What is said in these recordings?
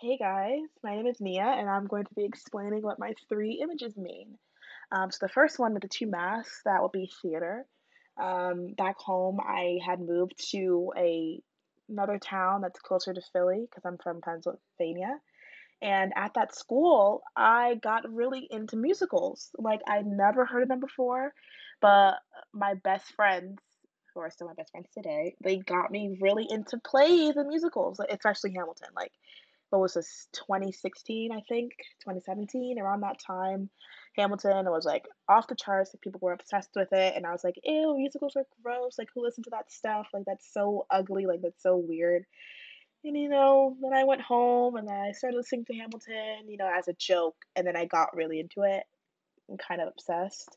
Hey guys, my name is Nia, and I'm going to be explaining what my three images mean. Um, so the first one with the two masks, that will be theater. Um, back home, I had moved to a another town that's closer to Philly because I'm from Pennsylvania. And at that school, I got really into musicals. Like I'd never heard of them before, but my best friends, who are still my best friends today, they got me really into plays and musicals, especially Hamilton. Like what was this 2016 i think? 2017 around that time hamilton was like off the charts like people were obsessed with it and i was like ew musicals are gross like who listens to that stuff? Like that's so ugly like that's so weird. And you know then i went home and i started listening to hamilton you know as a joke and then i got really into it and kind of obsessed.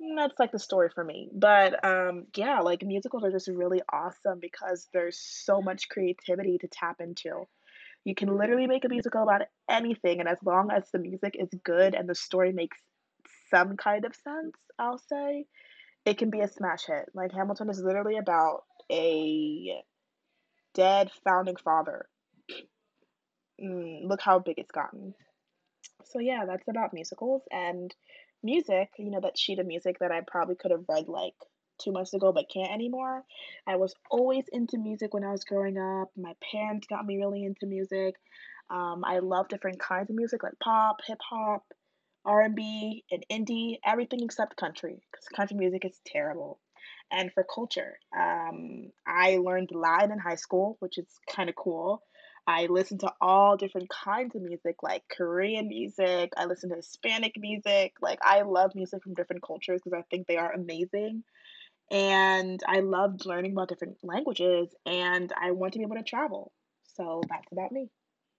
And that's like the story for me. But um yeah like musicals are just really awesome because there's so much creativity to tap into you can literally make a musical about anything, and as long as the music is good and the story makes some kind of sense, I'll say, it can be a smash hit. Like Hamilton is literally about a dead founding father. Mm, look how big it's gotten. So yeah, that's about musicals and music, you know, that sheet of music that I probably could have read like two months ago but can't anymore. I was always into music when I was growing up. My parents got me really into music. Um, I love different kinds of music like pop, hip hop, R&B, and indie, everything except country because country music is terrible. And for culture, um, I learned Latin in high school, which is kind of cool. I listen to all different kinds of music, like Korean music. I listen to Hispanic music. Like, I love music from different cultures because I think they are amazing. And I loved learning about different languages, and I want to be able to travel. So that's about me.